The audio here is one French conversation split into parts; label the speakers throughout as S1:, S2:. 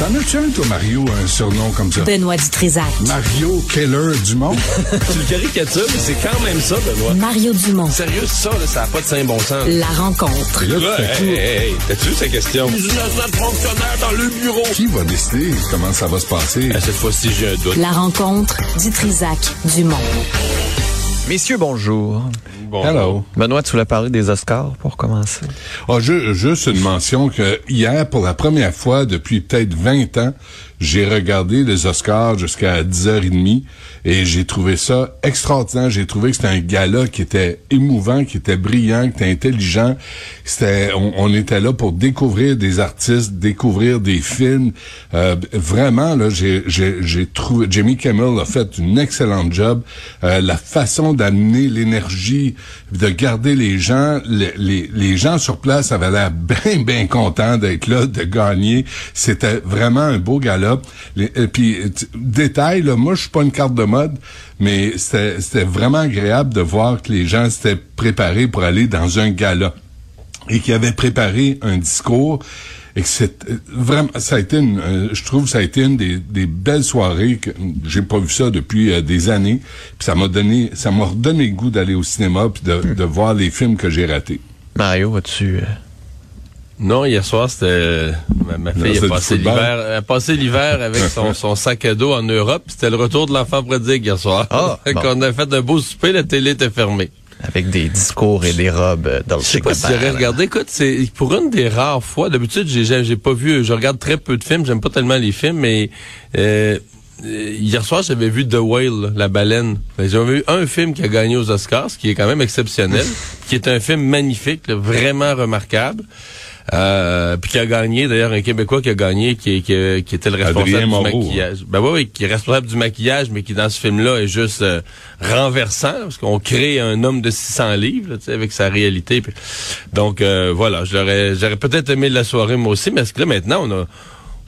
S1: T'en as-tu un, toi, Mario, un surnom comme ça?
S2: Benoît Dutrisac.
S1: Mario Keller Dumont?
S3: tu le caricatures, mais c'est quand même ça, Benoît.
S2: Mario Dumont.
S3: Sérieux, ça, là, ça n'a pas de saint bon sens.
S2: La rencontre.
S1: Et là, tu fais
S3: hey, hey, hey, t'as-tu vu sa question? Fonctionnaire dans le bureau.
S1: Qui va décider comment ça va se passer?
S3: À cette fois-ci, j'ai un doute.
S2: La rencontre Dutrisac Dumont.
S4: Messieurs, bonjour.
S3: Bon,
S1: Hello.
S4: Benoît, tu voulais parler des Oscars pour commencer?
S1: Ah, ju- juste une mention que hier, pour la première fois depuis peut-être 20 ans, j'ai regardé les Oscars jusqu'à 10h30 et j'ai trouvé ça extraordinaire. J'ai trouvé que c'était un gala qui était émouvant, qui était brillant, qui était intelligent. C'était, on, on était là pour découvrir des artistes, découvrir des films. Euh, vraiment, là, j'ai, j'ai, trouvé, Jamie Kimmel a fait une excellente job. Euh, la façon d'amener l'énergie, de garder les gens, les, les, les gens sur place avaient l'air bien, bien contents d'être là, de gagner. C'était vraiment un beau gala. Les- Et puis, détail, là, moi, je suis pas une carte de mode, mais c'était vraiment agréable de voir que les gens s'étaient préparés pour aller dans un gala et qui avaient préparé un discours et que c'est vraiment ça a été une euh, je trouve que ça a été une des, des belles soirées que j'ai pas vu ça depuis euh, des années. Puis ça m'a donné ça m'a redonné le goût d'aller au cinéma puis de, de voir les films que j'ai ratés.
S4: Mario, as-tu... euh,
S3: Non, hier soir, c'était ma, fille a passé l'hiver, a passé l'hiver avec son, son sac à dos en Europe. C'était le retour de l'enfant prodigue hier soir.
S4: Ah, bon.
S3: qu'on a fait un beau souper, la télé était fermée.
S4: avec des discours et des robes euh, dans le
S3: Je sais pas si j'aurais regardé. Écoute, c'est pour une des rares fois. D'habitude, j'ai j'ai pas vu. Je regarde très peu de films. J'aime pas tellement les films, mais euh, hier soir, j'avais vu The Whale, la baleine. Ben, J'avais vu un film qui a gagné aux Oscars, ce qui est quand même exceptionnel, qui est un film magnifique, là, vraiment remarquable. Euh, puis qui a gagné, d'ailleurs, un Québécois qui a gagné, qui, qui, qui était le responsable du maquillage. Ben oui, oui, qui est responsable du maquillage, mais qui dans ce film-là est juste euh, renversant, parce qu'on crée un homme de 600 livres, là, tu sais, avec sa réalité. Puis- donc euh, voilà, je l'aurais, j'aurais peut-être aimé la soirée moi aussi, mais est-ce que là maintenant on a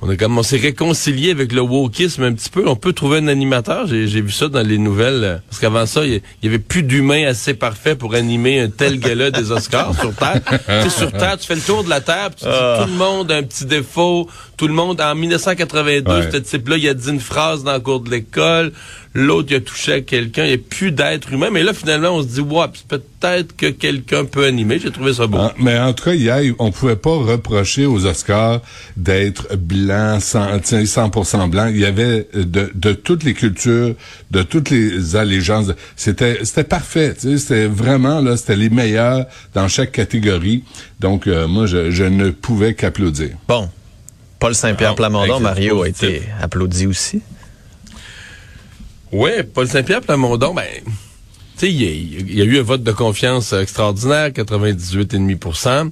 S3: on a comme on s'est réconcilié avec le wokisme un petit peu. On peut trouver un animateur. J'ai, j'ai vu ça dans les nouvelles. Parce qu'avant ça, il y, avait plus d'humains assez parfaits pour animer un tel gala des Oscars sur Terre. tu sais, sur Terre, tu fais le tour de la Terre, puis tu dis tout le monde a un petit défaut. Tout le monde, en 1982,
S1: Ouais.
S3: ce type-là, il a dit une phrase dans le cours de l'école. L'autre, il a touché à quelqu'un. Il n'y a plus d'être humain. Mais là, finalement, on se dit, ouais, puis peut-être que quelqu'un peut animer. J'ai trouvé ça beau.
S1: Hein, mais en tout cas, hier, on pouvait pas reprocher aux Oscars d'être blanc, 100%, tu sais, 100% blanc. Il y avait de, de toutes les cultures, de toutes les allégeances. C'était, c'était parfait. tu sais, C'était vraiment, là, c'était les meilleurs dans chaque catégorie. Donc, euh, moi, je, je ne pouvais qu'applaudir.
S4: Bon. Paul Saint-Pierre
S3: Ah,
S4: Plamondon, Mario a été applaudi aussi.
S3: Ouais, Paul Saint-Pierre Plamondon, ben, tu sais, il y, a- il y a eu un vote de confiance extraordinaire, 98,5%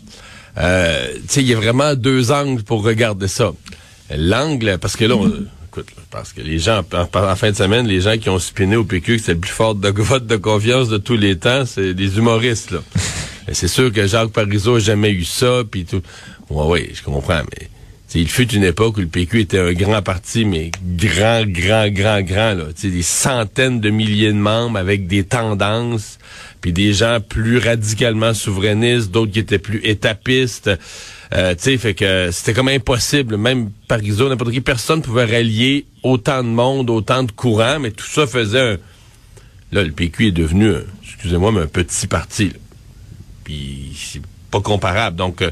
S3: euh, Tu sais, il y a vraiment deux angles pour regarder ça. L'angle, parce que là, on- écoute, parce que les gens, en, en fin de semaine, les gens qui ont spiné au PQ que c'est le plus fort de, vote de confiance de tous les temps, c'est les humoristes, là. C'est sûr que Jacques Parizeau a jamais eu ça, puis tout. Ouais, ouais, je comprends, mais il fut une époque où le PQ était un grand parti, mais grand, grand, grand, grand, là. Tu sais, des centaines de milliers de membres avec des tendances, puis des gens plus radicalement souverainistes, d'autres qui étaient plus étapistes. Euh, tu sais, fait que c'était comme impossible. Même Parizeau, n'importe qui, personne pouvait rallier autant de monde, autant de courants, mais tout ça faisait un... Là, le PQ est devenu, un- excusez-moi, mais un petit parti. là. Puis c'est pas comparable. Donc, euh,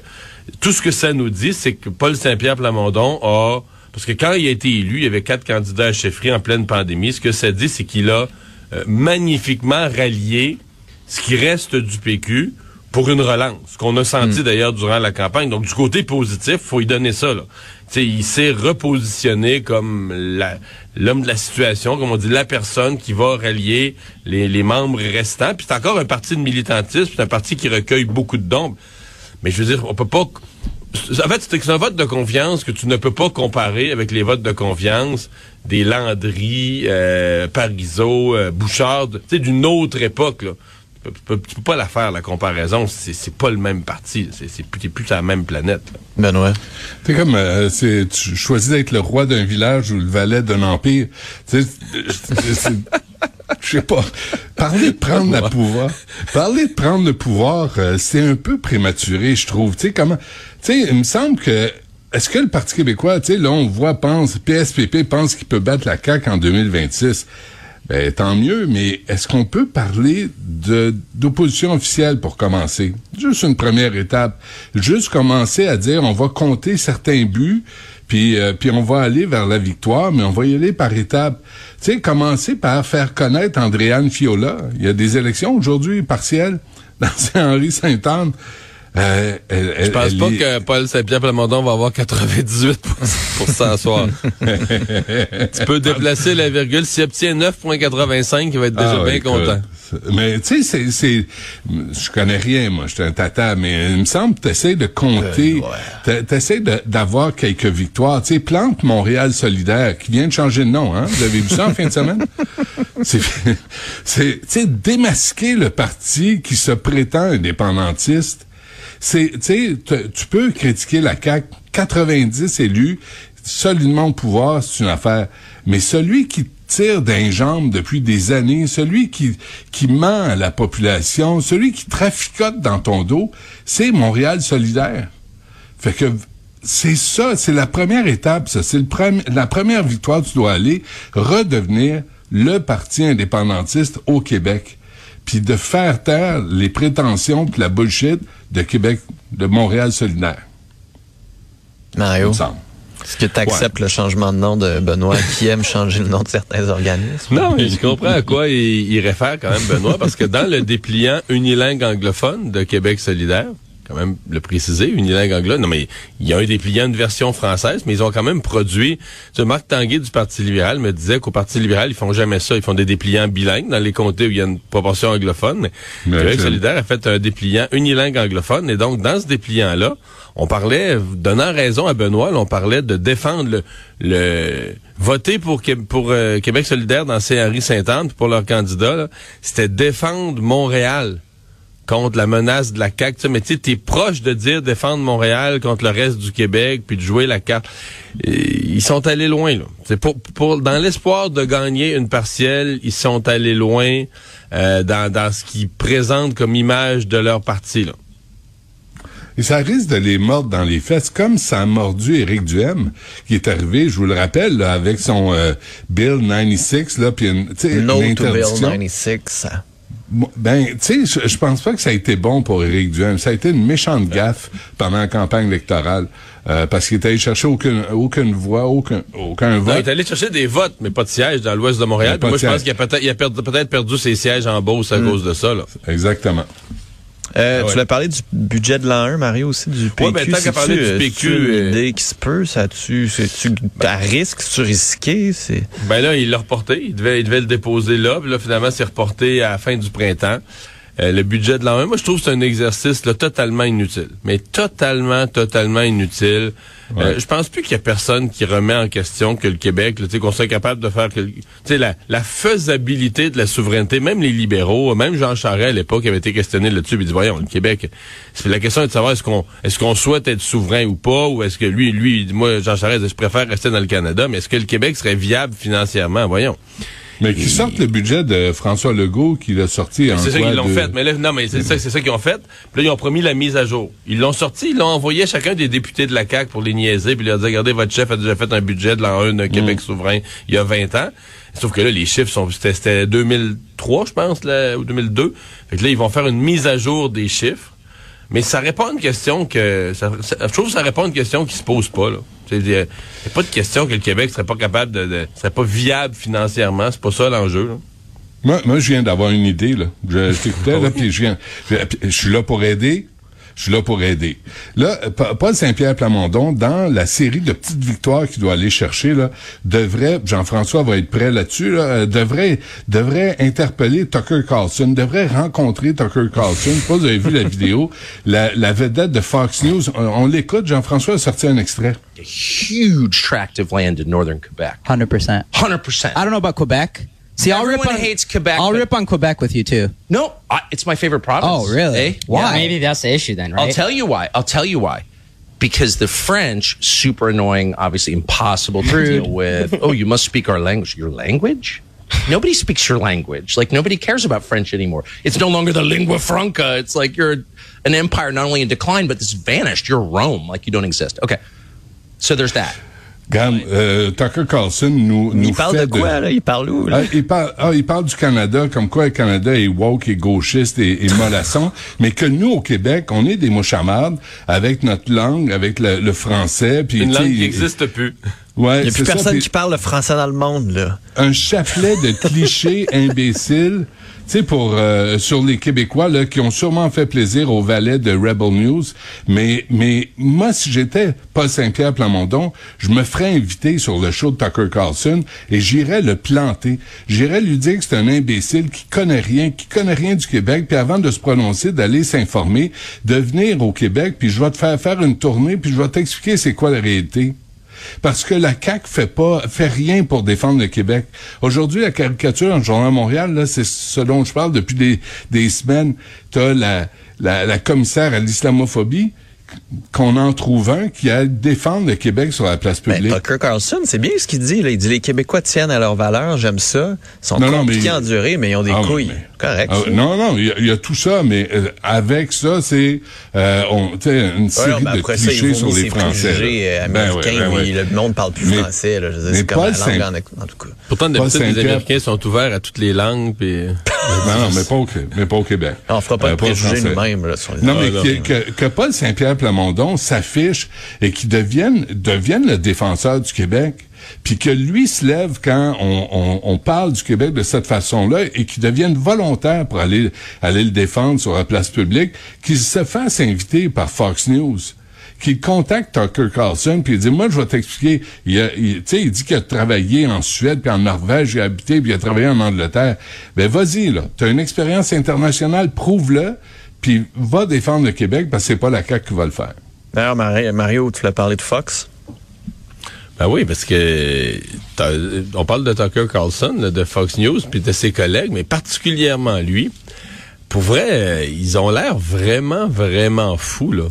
S3: tout ce que ça nous dit, c'est que Paul Saint-Pierre Plamondon a... Parce que quand il a été élu, il y avait quatre candidats à chefferie en pleine pandémie. Ce que ça dit, c'est qu'il a euh, magnifiquement rallié ce qui reste du PQ pour une relance, qu'on a senti d'ailleurs durant la campagne. Donc, du côté positif, faut y donner ça. Là. Tu sais, il s'est repositionné comme l'homme de la situation, comme on dit, la personne qui va rallier les, les membres restants. Puis c'est encore un parti de militantisme, c'est un parti qui recueille beaucoup de dons. Mais je veux dire, on peut pas En fait, c'est que c'est un vote de confiance que tu ne peux pas comparer avec les votes de confiance des Landry, euh, Parizeau, euh, Bouchard, tu sais, d'une autre époque. Là. Tu, peux, tu peux- tu peux pas la faire, la comparaison. C'est pas le même parti. C'est plus, t'es plus sur la même planète. là.
S4: Benoît?
S1: C'est comme, euh, c'est, tu choisis d'être le roi d'un village ou le valet d'un empire. Tu sais, c'est- c'est- je sais pas. Parler de prendre le pouvoir, parler de prendre le pouvoir, euh, c'est un peu prématuré, je trouve. Tu sais comment, tu sais, il me semble que est-ce que le Parti québécois, tu sais, là on voit pense PSPP pense qu'il peut battre la CAQ en 2026. Ben, tant mieux, mais est-ce qu'on peut parler de d'opposition officielle pour commencer? Juste une première étape. Juste commencer à dire on va compter certains buts, puis euh, puis on va aller vers la victoire, mais on va y aller par étapes. Tu sais, commencer par faire connaître Andréane Fiola. Il y a des élections aujourd'hui partielles dans Saint-Henri-Sainte-Anne. Euh, elle-
S3: Je
S1: elle-
S3: pense
S1: elle
S3: pas
S1: est-
S3: que Paul Saint-Pierre Plamondon va avoir 98% pour ce soir. tu peux déplacer la virgule. S'il obtient 9,85, il va être déjà
S1: Ah,
S3: bien
S1: écoute.
S3: content.
S1: Mais tu sais, c'est, je connais rien, moi, j'étais un tata, mais il me semble que t'essaies de compter, de- d'avoir quelques victoires. Tu sais, Plante Montréal solidaire, qui vient de changer de nom, hein? Vous avez vu ça en fin de semaine? C'est, tu sais, démasquer le parti qui se prétend indépendantiste. C'est, tu sais, tu peux critiquer la CAQ, 90 élus, solidement au pouvoir, c'est une affaire. Mais celui qui tire d'un jambe depuis des années, celui qui, qui ment à la population, celui qui traficote dans ton dos, c'est Montréal solidaire. Fait que c'est ça, c'est la première étape, ça. C'est la première victoire, tu dois aller redevenir le parti indépendantiste au Québec. Puis de faire taire les prétentions puis la bullshit de Québec, de Montréal solidaire, il
S4: Mario,
S1: me semble.
S4: Est-ce que tu acceptes le changement de nom de Benoît qui aime changer le nom de certains organismes?
S3: Non, mais je comprends à quoi il, il réfère quand même Benoît, parce que dans le dépliant unilingue anglophone de Québec solidaire, quand même le préciser, unilingue anglophone, non mais il y a un dépliant, une version française, mais ils ont quand même produit. Tu sais, Marc Tanguay du Parti libéral me disait qu'au Parti libéral, ils font jamais ça. Ils font des dépliants bilingues dans les comtés où il y a une proportion anglophone. Mais Québec solidaire a fait un dépliant unilingue anglophone. Et donc, dans ce dépliant-là, on parlait, donnant raison à Benoît, là, on parlait de défendre le, le voter pour, pour euh, Québec solidaire dans Saint-Henri-Sainte-Anne, puis pour leur candidat, c'était défendre Montréal contre la menace de la CAQ. Tu sais, mais tu sais, t'es proche de dire défendre Montréal contre le reste du Québec, puis de jouer la carte. Ils sont allés loin, là. C'est pour, pour, dans l'espoir de gagner une partielle, ils sont allés loin euh, dans, dans ce qu'ils présentent comme image de leur parti, là.
S1: Et ça risque de les mordre dans les fesses, comme ça a mordu Éric Duhem, qui est arrivé, je vous le rappelle, là, avec son euh, Bill 96, là, puis une, tu sais, une
S4: No to Bill
S1: interdiction.
S4: 96.
S1: Ben, tu sais, je, pense pas que ça a été bon pour Éric Duhem. Ça a été une méchante gaffe pendant la campagne électorale, euh, parce qu'il était allé chercher aucune, aucune voix, aucun, aucun
S3: Non, il
S1: vote.
S3: est allé chercher des votes, mais pas de sièges dans l'ouest de Montréal. Puis Moi, je pense qu'il a peut-être perdu, ses sièges en Beauce à cause de ça. Là.
S1: Exactement.
S4: Euh,
S3: Ah ouais.
S4: Tu voulais parler du budget de l'an 1, Mario, aussi, du PQ.
S3: Ouais, ben, tant qu'à parler du
S4: euh,
S3: PQ,
S4: une
S3: euh,
S4: idée qui se peut, ça tu c'est-tu à risque, c'est-tu risqué? C'est...
S3: Ben là, il l'a reporté. Il devait, il devait le déposer là. Puis là, finalement, c'est reporté à la fin du printemps. Euh, le budget de l'an 1, moi, je trouve que c'est un exercice là, totalement inutile. Mais totalement, totalement inutile. Euh, je pense plus qu'il y a personne qui remet en question que le Québec, là, tu sais, qu'on soit capable de faire... que- Tu sais, la, la faisabilité de la souveraineté, même les libéraux, même Jean Charest à l'époque avait été questionné là-dessus, il dit, voyons, le Québec, c'est la question est de savoir est-ce qu'on est-ce qu'on souhaite être souverain ou pas, ou est-ce que lui, lui, moi, Jean Charest, je préfère rester dans le Canada, mais est-ce que le Québec serait viable financièrement? Voyons.
S1: Mais qui sortent le budget de François Legault, qui l'a sorti en
S3: C'est ça qu'ils l'ont
S1: de-
S3: fait. Mais là, non, mais c'est ça, c'est ça qu'ils ont fait. Puis là, ils ont promis la mise à jour. Ils l'ont sorti, ils l'ont envoyé à chacun des députés de la CAQ pour les niaiser, puis ils leur dit, regardez, votre chef a déjà fait un budget de l'an 1 de Québec souverain il y a 20 ans. Sauf que là, les chiffres sont, c'était, c'était 2003, je pense, là, ou 2002. Fait que là, ils vont faire une mise à jour des chiffres. Mais ça répond à une question que, ça, ça- je trouve que ça répond à une question qui se pose pas, là. Il y a pas de question que le Québec serait pas capable de, de serait pas viable financièrement. C'est pas ça l'enjeu, là.
S1: Moi, moi, je viens d'avoir une idée, là. Je, je t'écoutais, là, puis je viens, je, je suis là pour aider. Je suis là pour aider. Là, euh, Pa- Paul Saint-Pierre Plamondon, dans la série de petites victoires qu'il doit aller chercher, là, devrait, Jean-François va être prêt là-dessus, là, euh, devrait, devrait interpeller Tucker Carlson, devrait rencontrer Tucker Carlson. Je sais pas si vous avez vu la vidéo, la, la vedette de Fox News. On, on l'écoute, Jean-François a sorti un extrait.
S5: a huge tract of land in northern Quebec.
S6: Hundred percent.
S5: 100%.
S6: I don't know about Quebec. See, I'll rip
S5: Everyone
S6: on
S5: hates Quebec,
S6: I'll
S5: but-
S6: rip on Quebec with you too.
S5: No, I, it's my favorite province.
S6: Oh, really?
S5: Eh?
S6: Why?
S5: Yeah.
S7: Maybe that's the issue then, right?
S5: I'll tell you why. I'll tell you why. Because the French, super annoying, obviously impossible to
S6: Rude.
S5: deal with. oh, you must speak our language. Your language? Nobody speaks your language. Like nobody cares about French anymore. It's no longer the lingua franca. It's like you're an empire not only in decline, but it's vanished. You're Rome, like you don't exist. Okay. So there's that.
S1: Regarde, euh, Tucker Carlson nous, nous
S4: Il parle
S1: fait
S4: de quoi, là? Il parle où, là?
S1: Ah, il, parle, ah, il parle du Canada, comme quoi le Canada est woke et gauchiste et, et mollasson, mais que nous, au Québec, on est des mouchamardes avec notre langue, avec le, le français. Puis,
S3: Une langue qui
S1: il-
S3: n'existe plus.
S1: Ouais,
S4: Il n'y a plus
S1: ça,
S4: personne qui parle le français dans le monde, là.
S1: Un chapelet de clichés imbéciles, sais, pour euh, sur les Québécois là, qui ont sûrement fait plaisir aux valets de Rebel News. Mais, mais moi, si j'étais Paul Saint-Pierre Plamondon, je me ferais inviter sur le show de Tucker Carlson et j'irais le planter. J'irais lui dire que c'est un imbécile qui connaît rien, qui connaît rien du Québec, puis avant de se prononcer, d'aller s'informer, de venir au Québec, puis je vais te faire faire une tournée, puis je vais t'expliquer c'est quoi la réalité. Parce que la CAQ fait pas, fait rien pour défendre le Québec. Aujourd'hui, la caricature dans le Journal Montréal, là, c'est ce dont je parle depuis des, des semaines. T'as la, la commissaire à l'islamophobie, qu'on en trouve un qui a défendre le Québec sur la place
S4: Ben,
S1: publique.
S4: Tucker Carlson, c'est bien ce qu'il dit. Là. Il dit les Québécois tiennent à leurs valeurs, j'aime ça. Ils sont
S1: Non, non,
S4: compliqués
S1: mais-
S4: à endurer, mais ils ont des
S1: Ah,
S4: couilles.
S1: mais-
S4: Correct.
S1: Ah, non, non, il y, a- il y a tout ça, mais euh, avec ça, c'est euh, on, tu sais, une
S4: Ouais,
S1: série
S4: non, mais
S1: de
S4: après ça,
S1: clichés sur les Français.
S4: préjugés euh.
S1: Ben
S4: américains.
S1: ouais, ben ouais.
S4: Le monde parle plus
S1: Mais-
S4: français. Là. Je veux dire,
S1: mais
S4: c'est comme
S1: Paul
S4: la langue en, en tout cas.
S3: Pourtant, d'habitude, les. Américains sont ouverts à toutes les langues. Puis...
S1: Non, non, mais pas au, mais pas au Québec.
S4: On fera pas
S1: Euh,
S4: de nous-mêmes.
S1: Non, mais
S3: non.
S1: que, que, que Paul Saint-Pierre Plamondon s'affiche et qu'il devienne, devienne le défenseur du Québec, puis que lui se lève quand on, on, on parle du Québec de cette façon-là et qu'il devienne volontaire pour aller, aller le défendre sur la place publique, qu'il se fasse inviter par Fox News qu'il contacte Tucker Carlson puis il dit moi je vais t'expliquer il, a- il- tu sais il dit qu'il a travaillé en Suède puis en Norvège il a habité puis il a travaillé en Angleterre ben vas-y là tu as une expérience internationale prouve-le puis va défendre le Québec parce que c'est pas la CAQ qui va le faire
S4: D'ailleurs, Mari- Mario, tu voulais parler de Fox?
S3: Ben oui, parce que t'as- on parle de Tucker Carlson, là, de Fox News, puis de ses collègues, mais particulièrement lui. Pour vrai, euh, ils ont l'air vraiment, vraiment fous, là.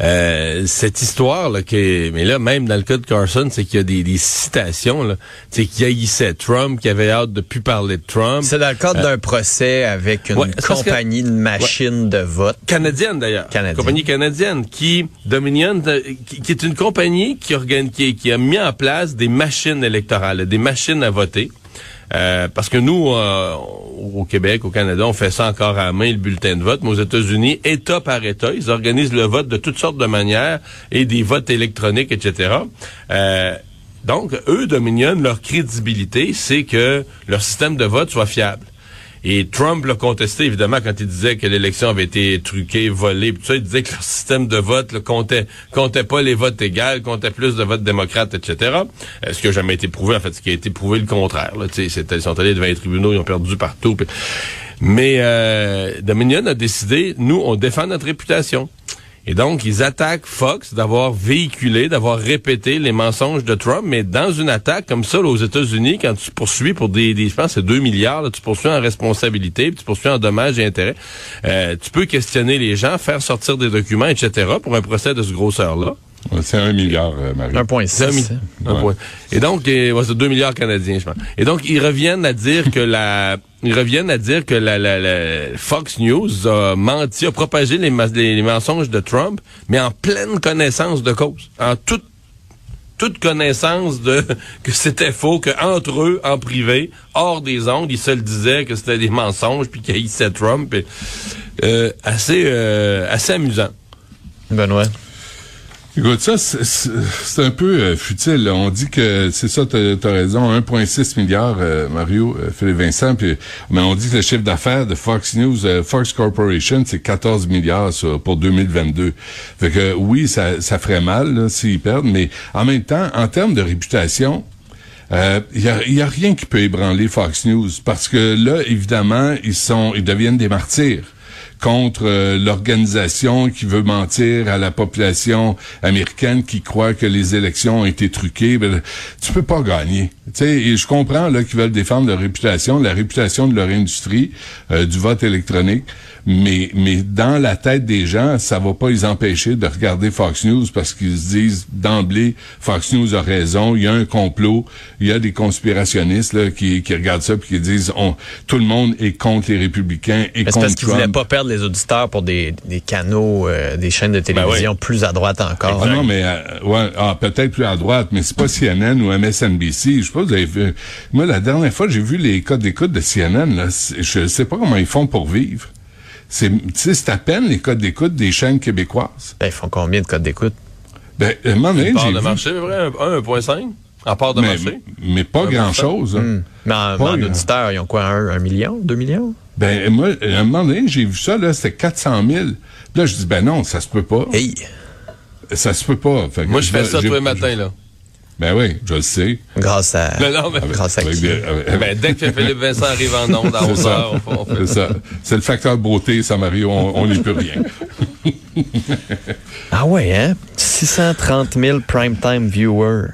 S3: Euh, cette histoire là que mais là même dans le cas de Carson c'est qu'il y a des, des citations là c'est qu'il haïssait Trump qui avait hâte de plus parler de Trump
S4: C'est dans le cadre d'un procès avec une
S3: ouais, que-
S4: compagnie de machines de vote.
S3: canadienne d'ailleurs.
S4: Canadienne.
S3: Compagnie canadienne qui Dominion, euh, qui, qui est une compagnie qui, qui a mis en place des machines électorales, des machines à voter. Euh, parce que nous, euh, au Québec, au Canada, on fait ça encore à main, le bulletin de vote. Mais aux États-Unis, État par État, ils organisent le vote de toutes sortes de manières et des votes électroniques, etc. Euh, donc, eux, Dominion, leur crédibilité, c'est que leur système de vote soit fiable. Et Trump l'a contesté, évidemment, quand il disait que l'élection avait été truquée, volée, pis tout ça. Il disait que leur système de vote là, comptait, comptait pas les votes égaux, comptait plus de votes démocrates, etc. Euh, ce qui a jamais été prouvé, en fait, ce qui a été prouvé le contraire. Là, ils sont allés devant les tribunaux, ils ont perdu partout. puis- Mais euh, Dominion a décidé, nous, on défend notre réputation. Et donc, ils attaquent Fox d'avoir véhiculé, d'avoir répété les mensonges de Trump, mais dans une attaque comme ça aux États-Unis, quand tu poursuis pour des, des je pense, c'est 2 milliards, là, tu poursuis en responsabilité, puis tu poursuis en dommages et intérêts, euh, tu peux questionner les gens, faire sortir des documents, etc., pour un procès de ce grosseur-là.
S1: C'est un milliard euh, Marie
S4: 1,6.
S3: C'est un mi- un
S1: Ouais.
S3: point. Et donc, euh, ouais, c'est 2 milliards canadiens, je pense. Et donc, ils reviennent à dire que la, ils reviennent à dire que la, la, la Fox News a menti, a propagé les- les mensonges de Trump, mais en pleine connaissance de cause, en toute toute connaissance de que c'était faux, que entre eux, en privé, hors des ondes, ils se le disaient que c'était des mensonges, puis qu'ils haïssaient Trump. et, euh, assez, euh, assez amusant.
S4: Benoît?
S1: Écoute, ça, c'est- un peu euh, futile. On dit que, c'est ça, t'as as raison, 1,6 milliard, euh, Mario, euh, Philippe Vincent, puis, mais on dit que le chiffre d'affaires de Fox News, euh, Fox Corporation, c'est 14 milliards ça, pour 2022. Fait que, oui, ça, ça ferait mal s'ils perdent, mais en même temps, en termes de réputation, il y, a, y a rien qui peut ébranler Fox News parce que là, évidemment, ils sont, ils deviennent des martyrs contre euh, l'organisation qui veut mentir à la population américaine qui croit que les élections ont été truquées. Ben, tu peux pas gagner. Tu sais, et je comprends là qu'ils veulent défendre leur réputation, la réputation de leur industrie euh, du vote électronique, mais mais dans la tête des gens, ça va pas les empêcher de regarder Fox News parce qu'ils se disent d'emblée Fox News a raison, il y a un complot, il y a des conspirationnistes là, qui, qui regardent ça puis qui disent on, tout le monde est contre les républicains et contre
S4: parce qu'ils voulaient
S1: Trump.
S4: pas perdre les auditeurs pour des, des canaux, euh, des chaînes de télévision plus à droite encore.
S1: Ah non, mais euh, ouais, ah, peut-être plus à droite, mais c'est pas CNN ou MSNBC. Je sais pas, vous avez vu. Moi, la dernière fois, j'ai vu les codes d'écoute de CNN. Là, je sais pas comment ils font pour vivre. C'est, tu sais, c'est à peine les codes d'écoute des chaînes québécoises.
S4: Ben, ils font combien de codes d'écoute?
S1: Ben, un moment donné, j'ai
S3: de
S1: vu,
S3: marché, vrai? Un- 1,5? En part de
S1: mais,
S3: marché?
S1: mais pas
S3: Un
S1: grand chose.
S4: Hmm. Mais en,
S1: Pas
S4: en
S1: grand-
S4: auditeurs, ils ont quoi, un, un million, deux millions?
S1: Ben, moi, à un moment donné, j'ai vu ça, là, c'était 400 000. Là, je dis, ben non, ça se peut pas.
S4: Hey!
S1: Ça se peut pas. Fait
S3: Moi, je fais ça tous les matins, là.
S1: Ben oui, je le sais.
S4: Grâce à.
S3: Non, non, mais-
S4: grâce à
S1: Avec
S4: qui?
S1: avec-
S3: Ben, dès que Philippe Vincent arrive en onde à
S1: C'est
S3: 11
S1: ça.
S3: heures, on fait- on fait
S1: C'est ça. C'est le facteur beauté, ça, Mario. On n'y peut rien.
S4: Ah ouais, hein? 630 000 primetime viewers.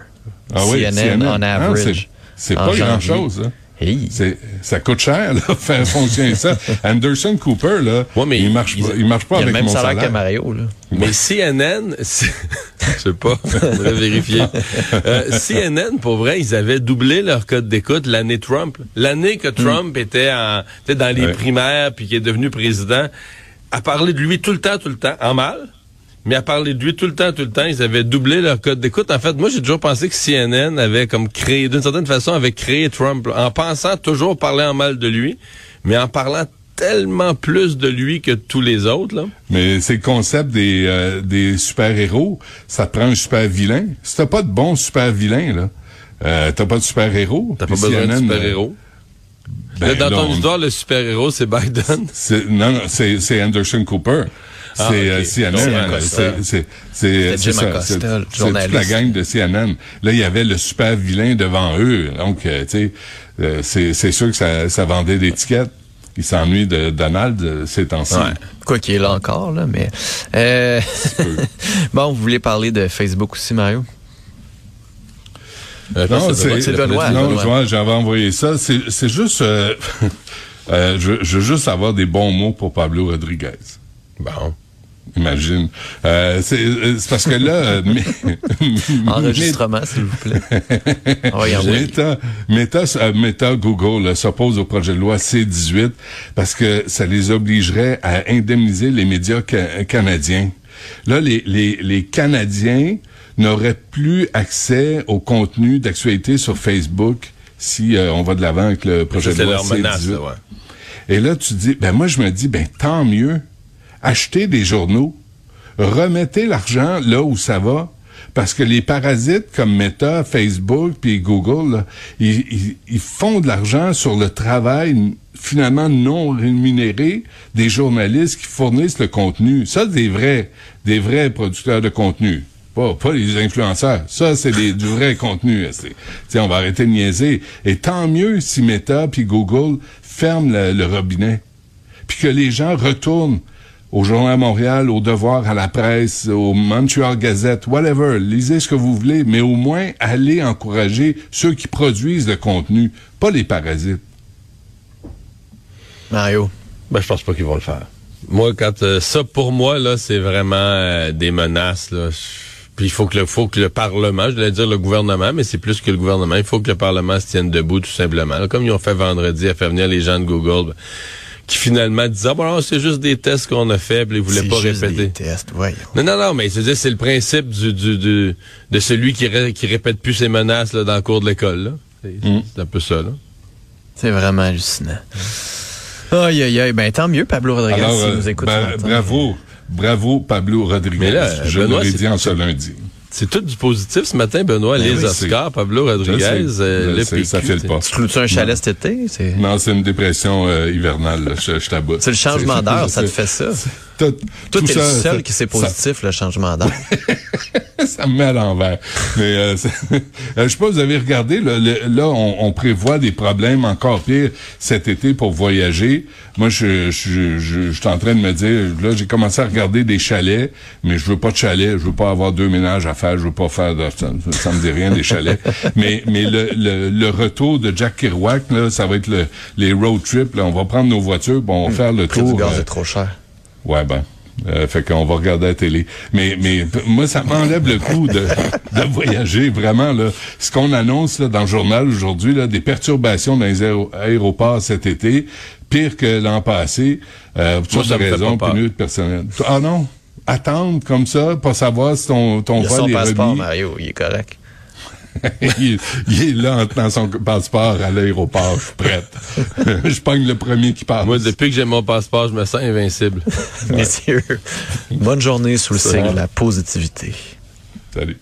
S1: Ah oui,
S4: CNN, on
S1: Ah,
S4: average.
S1: c'est- pas grand-chose. Hein?
S4: Hey!
S1: C'est- Ça coûte cher, là, faire fonctionner ça. Anderson Cooper, là,
S3: Ouais, mais
S1: il marche
S3: il-
S1: pas, il marche pas
S4: Il a le
S1: avec
S4: même
S1: mon
S4: salaire
S1: salaire.
S4: Mario, là.
S3: Mais CNN, c'est- je sais pas, on devrait vérifier. Euh, CNN, pour vrai, ils avaient doublé leur code d'écoute l'année Trump. L'année que Trump était, en, était dans les
S1: Ouais.
S3: primaires puis qui est devenu président, à parler de lui tout le temps, tout le temps, en mal. Mais à parler de lui tout le temps, tout le temps, ils avaient doublé leur code d'écoute. En fait, moi, j'ai toujours pensé que CNN avait comme créé, d'une certaine façon, avait créé Trump, en pensant toujours parler en mal de lui, mais en parlant tellement plus de lui que tous les autres, là.
S1: Mais c'est le concept des, euh, des super-héros. Ça prend un super-vilain. Si t'as pas de bon super-vilain, là, euh, t'as pas de super-héros.
S3: T'as pas besoin de
S1: CNN,
S3: super-héros.
S1: ben,
S3: dans ton
S1: on-
S3: histoire, le super-héros, c'est Biden.
S1: Non, non, c'est Anderson Cooper. C'est
S3: Ah, ok.
S1: euh, CNN.
S3: C'est
S1: c'est- c'est- C'est c'est C'est c'est toute la gang de CNN. Là, il y avait le super vilain devant eux. Donc, euh, tu sais, euh, c'est c'est sûr que ça, ça vendait des tickets. Ils s'ennuient de Donald euh, ces temps-ci.
S4: Quoi qu'il est là encore, là, mais. Euh... bon, vous voulez parler de Facebook aussi, Mario?
S3: Euh,
S1: Non, c'est
S4: c'est Benoît,
S1: Non,
S4: Benoît.
S1: je vois, j'avais envoyé ça. C'est c'est juste, euh, euh, je, je veux juste avoir des bons mots pour Pablo Rodriguez.
S3: Bon.
S1: Imagine. Euh, c'est euh, c'est parce que là, euh, mais-
S4: Enregistrement, s'il vous plaît. On va y envoyer.
S1: Meta, Meta, euh, Meta, Google s'oppose au projet de loi C-18 parce que ça les obligerait à indemniser les médias ca- canadiens. Là, les, les, les Canadiens n'auraient plus accès au contenu d'actualité sur Facebook si euh, on va de l'avant avec le projet de
S3: c'est
S1: loi
S3: leur menace,
S1: C-18.
S3: là, ouais.
S1: Et là, tu dis, ben moi, je me dis, ben tant mieux. Achetez des journaux. Remettez l'argent là où ça va. Parce que les parasites comme Meta, Facebook puis Google, là, ils, ils- font de l'argent sur le travail finalement non rémunéré des journalistes qui fournissent le contenu. Ça, des vrais, des vrais producteurs de contenu. Pas, pas les influenceurs. Ça, c'est du vrai contenu. on va arrêter de niaiser. Et tant mieux si Meta puis Google ferment le, le robinet. Puis que les gens retournent au Journal de Montréal, au Devoir, à la presse, au Montreal Gazette, whatever. Lisez ce que vous voulez, mais au moins allez encourager ceux qui produisent le contenu, pas les parasites.
S4: Mario.
S3: Ben, je pense pas qu'ils vont le faire. Moi, quand euh, ça, pour moi, là, c'est vraiment euh, des menaces. Là. Puis il faut que le faut que le Parlement, je voulais dire le gouvernement, mais c'est plus que le gouvernement. Il faut que le Parlement se tienne debout, tout simplement. Là, comme ils ont fait vendredi à faire venir les gens de Google, ben, qui finalement disaient ah, bon, c'est juste des tests qu'on a fait, puis ils voulaient
S4: C'est
S3: pas
S4: juste
S3: répéter.
S4: des tests, voyons.
S3: Non, non, non, mais dire, c'est le principe du, du, du- de celui qui, ré- qui répète plus ses menaces là, dans le cours de l'école. C'est
S1: Mm.
S3: c'est un peu ça. Là.
S4: C'est vraiment hallucinant. Aïe, aïe, aïe. Ben, tant mieux, Pablo Rodriguez,
S1: Alors,
S4: s'il
S1: euh,
S4: nous écoute. matin.
S1: bravo. Bravo, Pablo Rodriguez.
S3: Mais là,
S1: je l'aurais
S3: c'est-
S1: dit en ce lundi.
S3: C'est tout du positif ce matin, Benoît.
S1: Ben
S3: les
S1: oui,
S3: Oscars, Pablo Rodriguez, euh, le PQ.
S1: ça file pas.
S4: Tu un chalet cet été? C'est
S1: Non, c'est une dépression euh, hivernale, là. je, je t'aboute.
S4: c'est le changement
S1: C'est-
S4: d'heure, ça te fait ça.
S1: Tout, tout
S4: t'es
S1: ça,
S4: le seul
S1: ça-
S4: qui c'est
S1: ça-
S4: positif, le changement d'heure.
S1: ça me met à l'envers. Mais euh, euh, je sais pas, vous avez regardé, là, le- là on, on prévoit des problèmes encore pires cet été pour voyager. Moi, je, je, je, je suis en train de me dire, là, j'ai commencé à regarder des chalets, mais je veux pas de chalet, je veux pas avoir deux ménages à faire, je veux pas faire de... Ça, ça me dit rien, des chalets. mais mais le, le, le retour de Jack Kerouac, là, ça va être le, les road trips. Là, on va prendre nos voitures, bon, on va faire le
S4: Le prix du
S1: tour...
S4: gaz
S1: euh,
S4: est trop cher.
S1: Ouais, ben. Euh, fait qu'on va regarder la télé. Mais, mais moi, ça m'enlève le coup de, de voyager, vraiment. Là. Ce qu'on annonce là, dans le journal aujourd'hui, là, des perturbations dans les aéro- aéroports cet été, pire que l'an passé, euh, pour toutes
S3: fait
S1: raisons, de personnel. Ah non? Attendre comme ça, pas savoir si ton, ton vol est
S4: passeport,
S1: remis?
S4: Mario, il est correct.
S1: il, il est là en tenant son passeport à l'aéroport, je suis prête. je pogne le premier qui passe.
S3: Moi, depuis que j'ai mon passeport, je me sens invincible.
S4: Messieurs, bonne journée sous le signe de la positivité.
S1: Salut.